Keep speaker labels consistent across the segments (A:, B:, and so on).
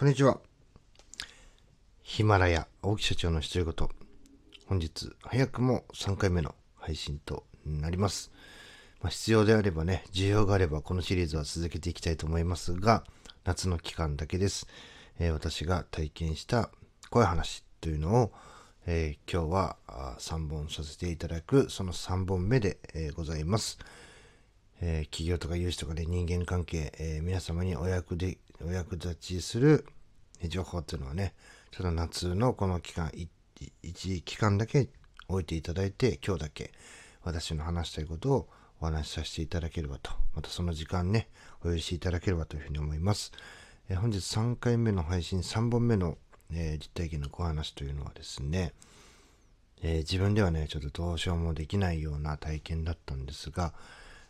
A: こんにちは。ヒマラヤ大木社長の独り言。本日早くも3回目の配信となります。まあ、必要であればね、需要があればこのシリーズは続けていきたいと思いますが、夏の期間だけです。えー、私が体験した怖い話というのを、えー、今日は3本させていただく、その3本目で、えー、ございます。え企業とか有志とかで、人間関係、え皆様にお役でお役立ちする情報っていうのはね、ちょっと夏のこの期間、一期間だけ置いていただいて、今日だけ私の話したいことをお話しさせていただければと、またその時間ね、お許しいただければというふうに思います。え本日3回目の配信、3本目の、えー、実体験の小話というのはですね、えー、自分ではね、ちょっとどうしようもできないような体験だったんですが、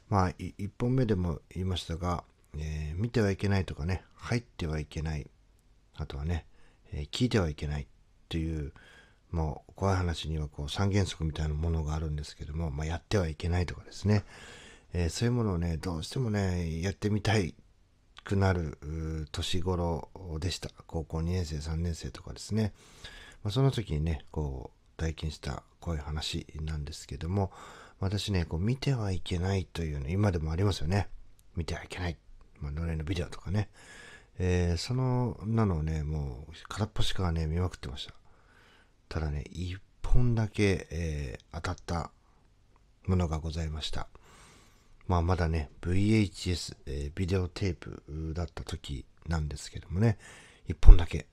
A: まあ、1本目でも言いましたが、えー、見てはいけないとかね、入ってはいけない、あとはね、えー、聞いてはいけないという、もう怖い話にはこう三原則みたいなものがあるんですけども、まあ、やってはいけないとかですね、えー、そういうものをね、どうしてもね、やってみたいくなる年頃でした。高校2年生、3年生とかですね。まあ、その時にね、こう、体験した怖い話なんですけども、私ね、こう見てはいけないというの、今でもありますよね。見てはいけない。まあ、呪いのビデオとかね。えー、その、なのをね、もう、片っ端からね、見まくってました。ただね、一本だけ、えー、当たったものがございました。まあ、まだね、VHS、えー、ビデオテープだった時なんですけどもね、一本だけ、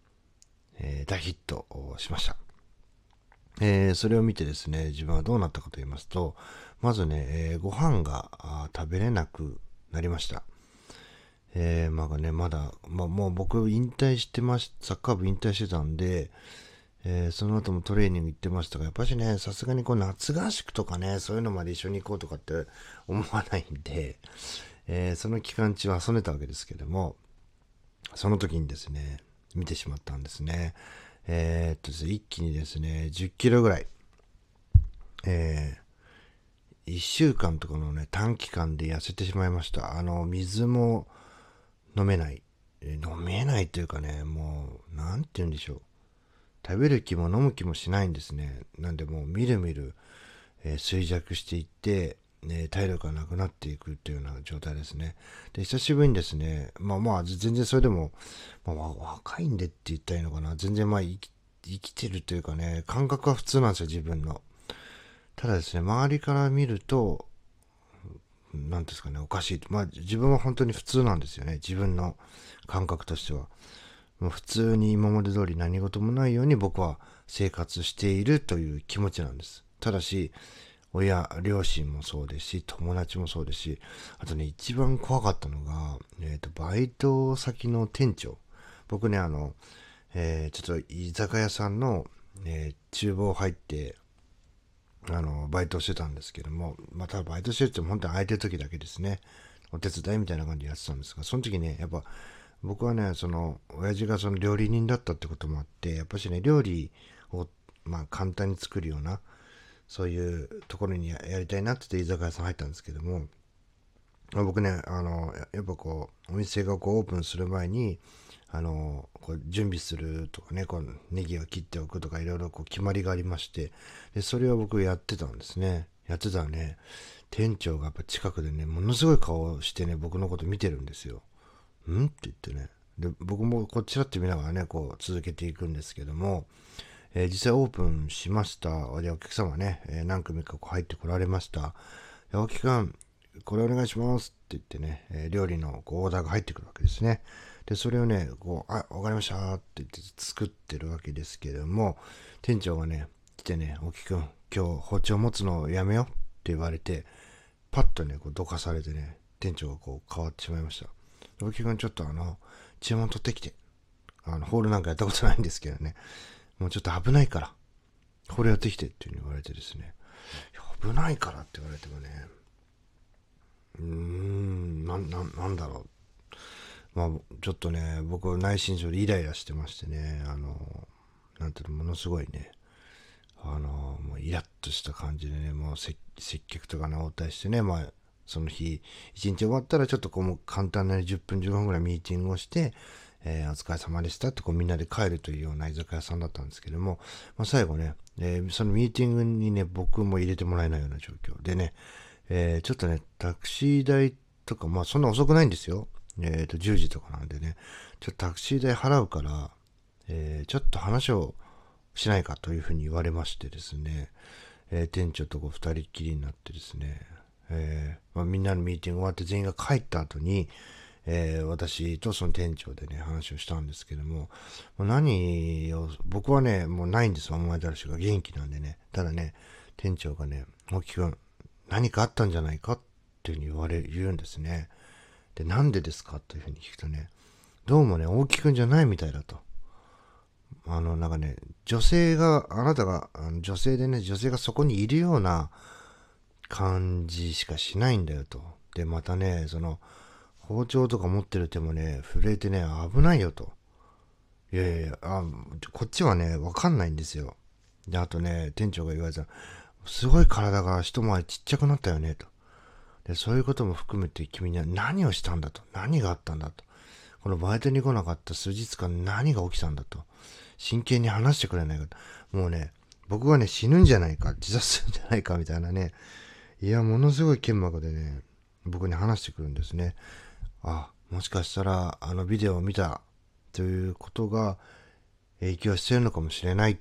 A: えー、大ヒットしました。えー、それを見てですね、自分はどうなったかと言いますと、まずね、えー、ご飯が食べれなくなりました。えー、まあね、まだ、まあ、もう僕引退してまし、サッカー部引退してたんで、えー、その後もトレーニング行ってましたが、やっぱしね、さすがにこう夏合宿とかね、そういうのまで一緒に行こうとかって思わないんで、えー、その期間中は遊んでたわけですけども、その時にですね、見てしまったんですね。えー、っとですね、一気にですね、10キロぐらい、えー、1週間とかのね、短期間で痩せてしまいました。あの、水も飲めない。飲めないというかね、もう、なんて言うんでしょう。食べる気も飲む気もしないんですね。なんでもう、みるみる、えー、衰弱していって、ね、体力がなくなっていくっていうような状態ですね。で、久しぶりにですね、まあまあ、全然それでも、まあ、若いんでって言ったらいいのかな。全然まあ生き、生きてるというかね、感覚は普通なんですよ、自分の。ただですね、周りから見ると、何ですかね、おかしい。まあ自分は本当に普通なんですよね。自分の感覚としては。もう普通に今まで通り何事もないように僕は生活しているという気持ちなんです。ただし、親、両親もそうですし、友達もそうですし、あとね、一番怖かったのが、えっ、ー、と、バイト先の店長。僕ね、あの、えー、ちょっと居酒屋さんの、えー、厨房入って、あの、バイトしてたんですけども、まあ、ただバイトしてるって本当に空いてる時だけですね。お手伝いみたいな感じでやってたんですが、その時ね、やっぱ、僕はね、その、親父がその料理人だったってこともあって、やっぱしね、料理を、まあ、簡単に作るような、そういうところにやりたいなって言って居酒屋さん入ったんですけども、僕ね、あの、やっぱこう、お店がこうオープンする前に、あの、こう準備するとかね、こうネギを切っておくとかいろいろこう決まりがありまして、で、それを僕やってたんですね。やってたね、店長がやっぱ近くでね、ものすごい顔をしてね、僕のこと見てるんですよ。ん？って言ってね。で、僕もこちらって見ながらね、こう続けていくんですけども、えー、実際オープンしました。で、お客様ね、えー、何組かこう入ってこられました。青木君、これお願いしますって言ってね、え、料理のこうオーダーが入ってくるわけですね。で、それをね、こう、あ、わかりましたって言って作ってるわけですけども、店長がね、来てね、大木くん、今日包丁持つのやめよって言われて、パッとね、こうどかされてね、店長がこう変わってしまいました。大木くん、ちょっとあの、注文取ってきて。あの、ホールなんかやったことないんですけどね、もうちょっと危ないから、ホールやってきてっていうふうに言われてですね、危ないからって言われてもね、うーん、な、な、なんだろう。まあ、ちょっとね、僕内心上でイライラしてましてね、あの、なんていうの、ものすごいね、あの、もうイラッとした感じでね、もう接客とかね、応対してね、まあ、その日、一日終わったらちょっとこう、簡単な10分15分ぐらいミーティングをして、えーお疲れ様でしたってこうみんなで帰るというような居酒屋さんだったんですけども、まあ、最後ね、えーそのミーティングにね、僕も入れてもらえないような状況でね、えーちょっとね、タクシー代とか、まあそんな遅くないんですよ。えっ、と、10時とかなんでね、ちょっとタクシー代払うから、えーちょっと話をしないかというふうに言われましてですね、えー店長とこう二人っきりになってですね、えーまあ、みんなのミーティング終わって全員が帰った後に、えー私とその店長でね、話をしたんですけども、もう何を、僕はね、もうないんですお前だらしが元気なんでね。ただね、店長がね、大木く、何かあったんじゃないかっていうふうに言われ、言うんですね。で、なんでですかというふうに聞くとね、どうもね、大木くんじゃないみたいだと。あの、なんかね、女性が、あなたが、女性でね、女性がそこにいるような感じしかしないんだよと。で、またね、その、包丁とか持ってる手もね、震えてね、危ないよと。いやいやいや、あこっちはね、わかんないんですよ。で、あとね、店長が言われたすごい体が一回りちっちゃくなったよね、と。で、そういうことも含めて君には何をしたんだと。何があったんだと。このバイトに来なかった数日間何が起きたんだと。真剣に話してくれないかと。もうね、僕はね、死ぬんじゃないか、自殺するんじゃないか、みたいなね。いや、ものすごい剣幕でね、僕に話してくるんですね。あ、もしかしたら、あのビデオを見たということが影響してるのかもしれない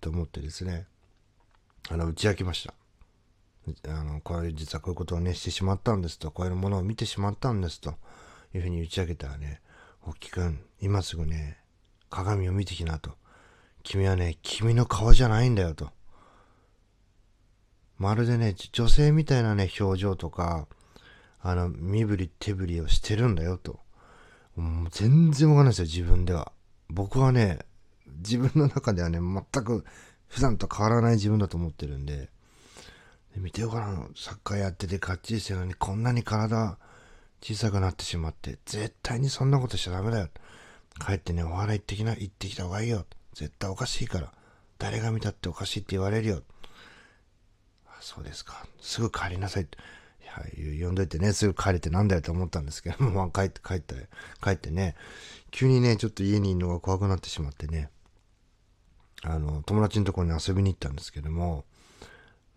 A: と思ってですね、あの、打ち明けました。あの、これ実はこういうことをね、してしまったんですと、こういうものを見てしまったんですというふうに打ち明けたらね、おっきくん、今すぐね、鏡を見てきなと。君はね、君の顔じゃないんだよと。まるでね、女性みたいなね、表情とか、あの、身振り手振りをしてるんだよと。もう全然わかんないですよ、自分では。僕はね、自分の中ではね、全く普段と変わらない自分だと思ってるんで、で見てよかな、サッカーやっててかっちりしてるのにこんなに体小さくなってしまって、絶対にそんなことしちゃダメだよ。帰ってね、お笑い行ってきな、行ってきた方がいいよ。絶対おかしいから。誰が見たっておかしいって言われるよ。あそうですか。すぐ帰りなさい。いや、呼んどいてね、すぐ帰れてなんだよと思ったんですけど、まあ帰って、帰って、帰ってね、急にね、ちょっと家にいるのが怖くなってしまってね、あの、友達のところに遊びに行ったんですけども、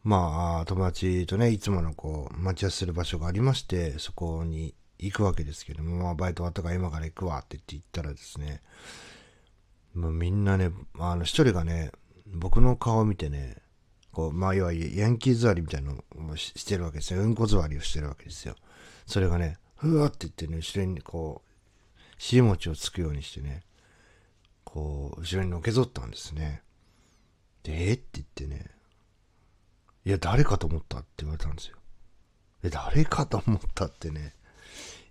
A: まあ、友達とね、いつものこう、待ち合わせする場所がありまして、そこに行くわけですけども、まあ、バイト終わったから今から行くわって言って行ったらですね、もうみんなね、あの、一人がね、僕の顔を見てね、こう、まあ、要はヤンキー座りみたいなのをしてるわけですよ。うんこ座りをしてるわけですよ。それがね、ふわって言ってね、後ろにこう、尻餅をつくようにしてね、こう、後ろにのけぞったんですね。で、え？って言ってね、いや、誰かと思ったって言われたんですよ。え、誰かと思ったってね、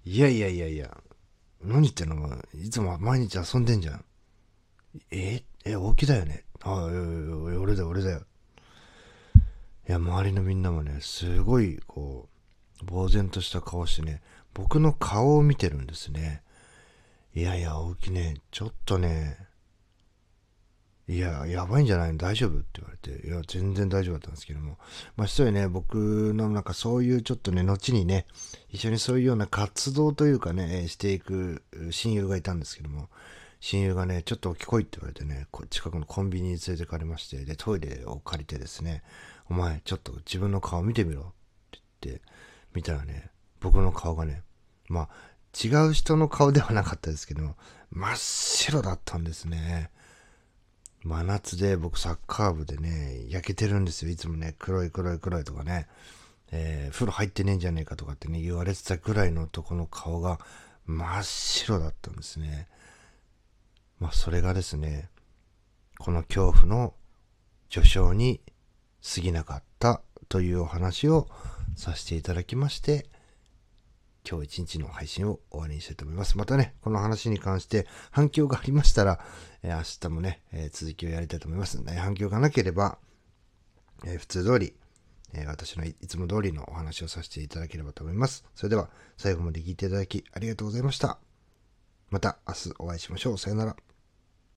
A: いやいやいやいや、何言ってんのいつも毎日遊んでんじゃん。え？え、大きだよね？ああ、いやいやいや俺だよ、俺だよ。いや、周りのみんなもね、すごい、こう、呆然とした顔してね、僕の顔を見てるんですね。いやいや、大きね、ちょっとね、いや、やばいんじゃない？の大丈夫？って言われて、いや、全然大丈夫だったんですけども。まあ、一人ね、僕のなんかそういうちょっとね、後にね、一緒にそういうような活動というかね、していく親友がいたんですけども、親友がね、ちょっと来いって言われてね、こ近くのコンビニに連れてかれまして、で、トイレを借りてですね、お前、ちょっと自分の顔見てみろって言って、見たらね、僕の顔がね、まあ、違う人の顔ではなかったですけども、真っ白だったんですね。真夏で僕サッカー部でね、焼けてるんですよ。いつもね、黒い黒い黒いとかね、えー風呂入ってねえんじゃねえかとかってね、言われてたぐらいの男の顔が真っ白だったんですね。まあ、それがですね、この恐怖の序章に過ぎなかったというお話をさせていただきまして、今日一日の配信を終わりにしたいと思います。またね、この話に関して反響がありましたら、え明日もね、え続きをやりたいと思います。ね、反響がなければ、え普通通り、え私のいいつも通りのお話をさせていただければと思います。それでは、最後まで聞いていただきありがとうございました。また明日お会いしましょう。さよなら。